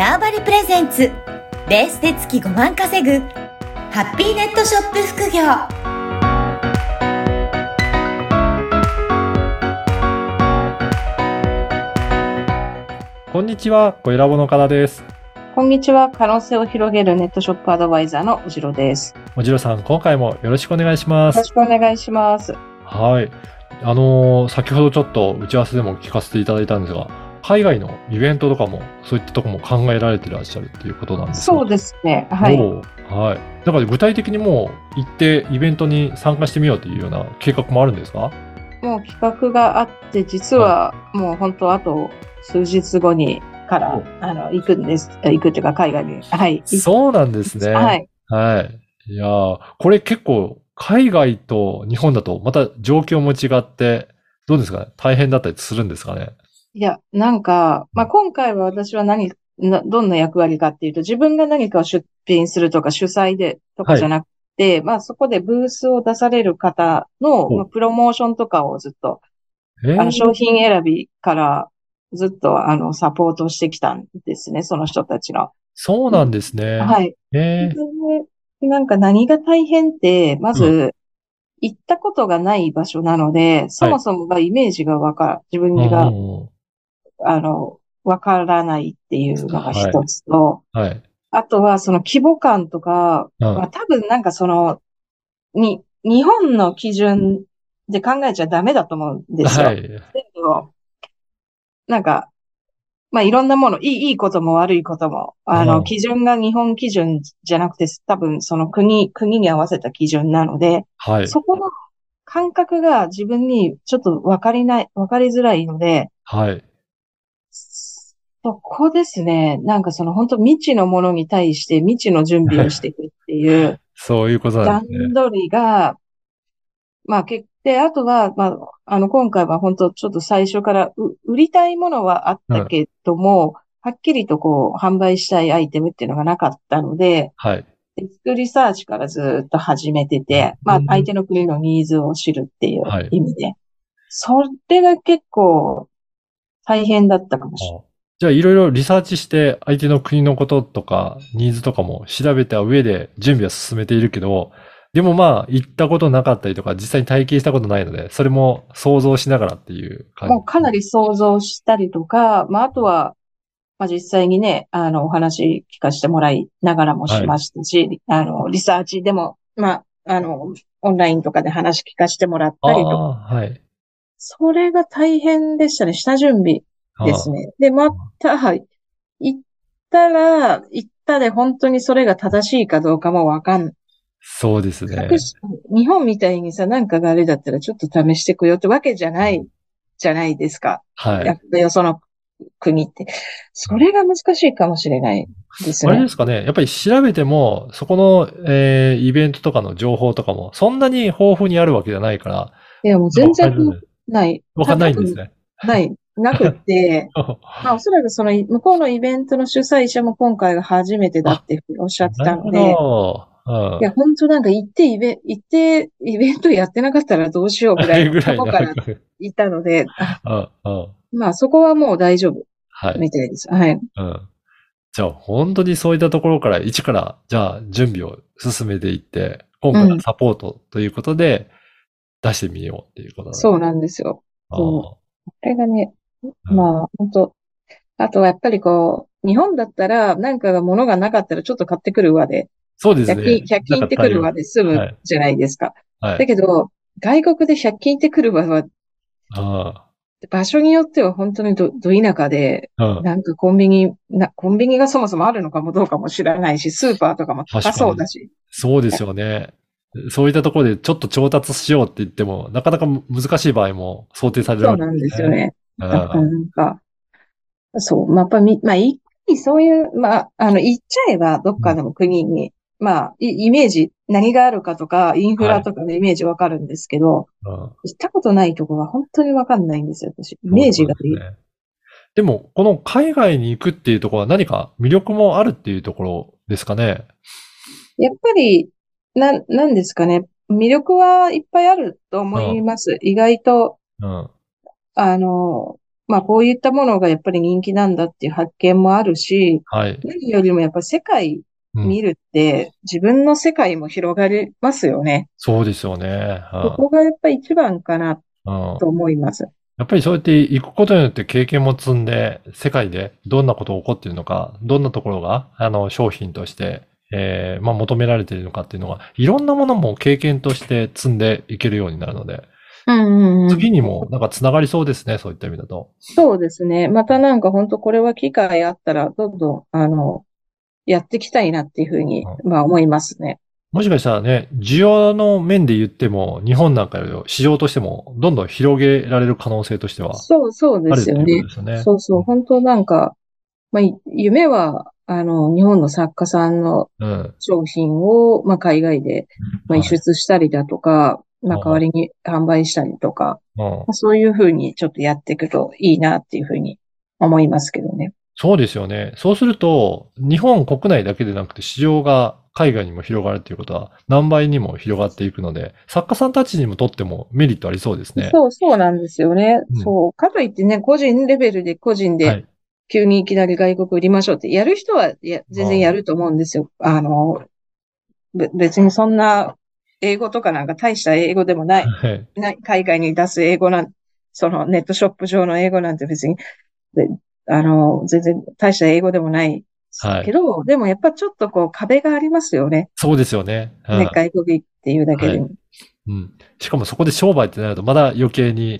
ターバリプレゼンツベースで月5万稼ぐハッピーネットショップ副業こんにちは、小ラボの方です。こんにちは。可能性を広げるネットショップアドバイザーのおじろです。よおじろさん、今回もよろしくお願いします。ろしくお願いします。はい。あのー先ほどちょっと打ち合わせでも聞かせていただいたんですが、海外のイベントとかも、そういったところも考えられてらっしゃるっていうことなんですかそうですね。はい。はい。だから具体的にもう行ってイベントに参加してみようというような計画もあるんですか？もう企画があって、実はもう本当あと数日後にからお、あの、行くんです。行くっていうか海外に。はい。行そうなんですね。はい。はい。いやーこれ結構、海外と日本だとまた状況も違って、どうですかね？大変だったりするんですかね？いや、なんか、まあ、今回は私は何、などんな役割かっていうと、自分が何かを出品するとか主催でとかじゃなくて、まあ、そこでブースを出される方の、おまあ、プロモーションとかをずっとえー。あの、商品選びからずっと、あの、サポートしてきたんですね、その人たちの。そうなんですね。はい。えなんか何が大変って、まうず、行ったことがない場所なので、そもそもがイメージがわか、自分が、うんあの、わからないっていうのが一つと、はい。あとはその規模感とか、うんまあ、多分なんかその、に、日本の基準で考えちゃダメだと思うんですよ。はい。全部を、なんか、まあ、いろんなもの、いい、いいことも悪いことも、あうんの、基準が日本基準じゃなくて、多分その国、国に合わせた基準なので、はい。そこの感覚が自分にちょっとわかりない、わかりづらいので、はい。そこですね、なんかその本当未知のものに対して未知の準備をしていくっていう、そういうことな段んですね。取りが、まあ、けで、あとは、まあ、あの、今回は本当ちょっと最初からう売りたいものはあったけども、はっきりとこう、販売したいアイテムっていうのがなかったので、はい。デスクリサーチからずっと始めてて、まあうん、相手の国のニーズを知るっていうはい意味で。それが結構大変だったかもしれない。あじゃあ、いろいろリサーチして、相手の国のこととか、ニーズとかも調べた上で準備は進めているけど、でもまあ、行ったことなかったりとか、実際に体験したことないので、それも想像しながらっていう感じ。もうかなり想像したりとか、まあ、あとは、まあ、実際にね、あの、お話聞かせてもらいながらもしましたし、あの、リサーチでも、まあ、あの、オンラインとかで話聞かせてもらったりとか、はい。それが大変でしたね。下準備ですね。で、また、行ったら、行ったで本当にそれが正しいかどうかもわかんない。そうですね。日本みたいにさ、なんかがあれだったらちょっと試してこようってわけじゃない、じゃないですか。はい。やっぱよその国って。それが難しいかもしれないですねあれで。すかね。やっぱり調べても、そこの、えーイベントとかの情報とかも、そんなに豊富にあるわけじゃないから。いや、もう全然ない。わかんないんですね。ない。なくって、まあ、おそらくその向こうのイベントの主催者も今回が初めてだっておっしゃってたので、ど。うんいや、本当なんか行ってイベ、行ってイベントやってなかったらどうしようぐらいの。とこからいたので、うんうんまあそこはもう大丈夫はい。みたいです。はい。うん。じゃあ、本当にそういったところから、一から、じゃあ、準備を進めていって、今回はサポートということで、出してみようっていうことなんですそうなんですよ。あそこれがね、うんまあ本当あとはやっぱりこう、日本だったらなんかが物がなかったらちょっと買ってくるわで、そうです100ね。均、100均ってくるわで済むじゃないですか。はい。だけど、外国で100均ってくるわは、あ場所によっては本当にど、ど田舎で、あうん。なんかコンビニ、な、コンビニがそもそもあるのかもどうかも知らないし、スーパーとかも高そうだし。そうですよね。そういったところでちょっと調達しようって言っても、なかなか難しい場合も想定されるわけそうなんですよね。うんだからなんか、そう、まあ、やっぱみ、まあ、いそういう、まあ、あの、行っちゃえば、どっかの国に、まあ、イイメージ、何があるかとか、インフラとかのイメージわかるんですけど、うん行ったことないとこは本当にわかんないんですよ、私。イメージがそうででも、この海外に行くっていうところは何か魅力もあるっていうところですかね？やっぱり、な、なんですかね。魅力はいっぱいあると思います。意外と、うん。あの、まあこういったものがやっぱり人気なんだっていう発見もあるし、はい。何よりもやっぱ世界うん見るって自分の世界も広がりますよね。そうですよね。ここがやっぱり一番かなうんうんと思います。やっぱりそうやって行くことによって経験も積んで、世界でどんなことが起こっているのか、どんなところが、あの、商品として、えーまあ、求められているのかっていうのが、いろんなものも経験として積んでいけるようになるので、うんうんうん。次にもなんか繋がりそうですね、そういった意味だと。そうですね。またなんか本当これは機会あったら、どんどん、あの、やっていきたいなっていうふうに、まあ思いますね。もしかしたらね、需要の面で言っても、日本なんかより市場としても、どんどん広げられる可能性としては、そう、そうですよね。そうそう。本当なんか、まあ、い夢は、あの、日本の作家さんのうん。商品を、まあ、海外で、まあ、はい輸出したりだとか、まあ、はい代わりに販売したりとか、うんまあそういうふうにちょっとやっていくといいなっていうふうに思いますけどね。そうですよね。そうすると、日本国内だけでなくて市場が海外にも広がるということは何倍にも広がっていくので、作家さんたちにもとってもメリットありそうですね。そう、そうなんですよね。うんそう。かといってね、個人レベルで個人はでい。急にいきなり外国売りましょうってやる人はや全然やると思うんですよ。あの、べ別にそんな英語とかなんか大した英語でもない。はい。な海外に出す英語なん、そのネットショップ上の英語なんて別に、であの、全然大した英語でもないけど、でもやっぱちょっとこう壁がありますよね。そうですよね。うんね、外国っていうだけでも。うん。しかもそこで商売ってなるとまだ余計に。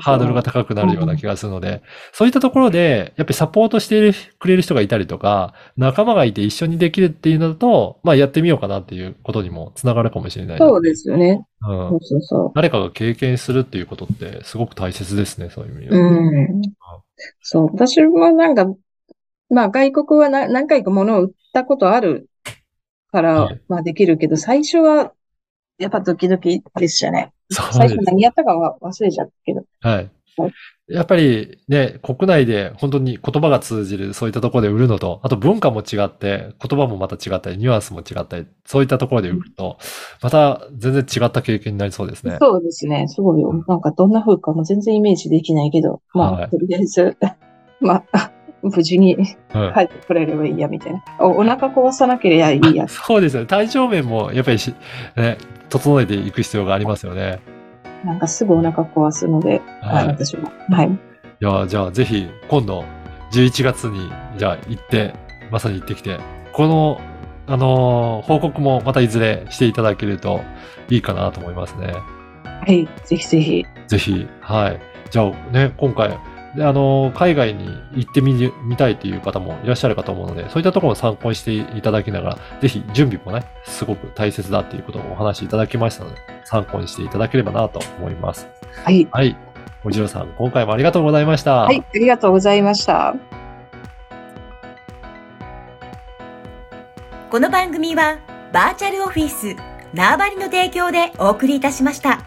ハードルが高くなるような気がするので、そういったところで、やっぱりサポートしてくれる人がいたりとか、仲間がいて一緒にできるっていうのだと、まあやってみようかなっていうことにもつながるかもしれない。そうですよね。うんそうそうそ誰かが経験するっていうことってすごく大切ですね、そういう意味でう。は。うん。そう。私もなんか、まあ外国はな何回か物を売ったことあるから、はいまあできるけど、最初はやっぱドキドキでしたね。そう最初。何やったかは忘れちゃったけど。はいはい。やっぱりね、国内で本当に言葉が通じるそういったところで売るのと、あと文化も違って、言葉もまた違ったり、ニュアンスも違ったり、そういったところで売ると、また全然違った経験になりそうですね。そうですね。そうよ。なんかどんな風かも全然イメージできないけど、まあ、はいとりあえず、まあ、無事にうん帰ってこれればいいや、みたいな。おお腹壊さなければいいや。そうですよね。体調面もやっぱりし、ね、整えていく必要がありますよね。なんかすぐお腹壊すので、はいあ私も。はい。いや、じゃあぜひ今度11月にじゃあ行って、まさに行ってきて、この、あのー報告もまたいずれしていただけるといいかなと思いますね。はい。ぜひぜひ。ぜひ、はい。じゃあね、今回、であのー海外に行ってみる、みたいという方もいらっしゃるかと思うので、そういったところを参考にしていただきながら、ぜひ準備もね、すごく大切だっていうことをお話しいただきましたので、参考にしていただければなと思います。はい。はい。おじろさん、今回もありがとうございました。はい。ありがとうございました。この番組はバーチャルオフィス縄張りの提供でお送りいたしました。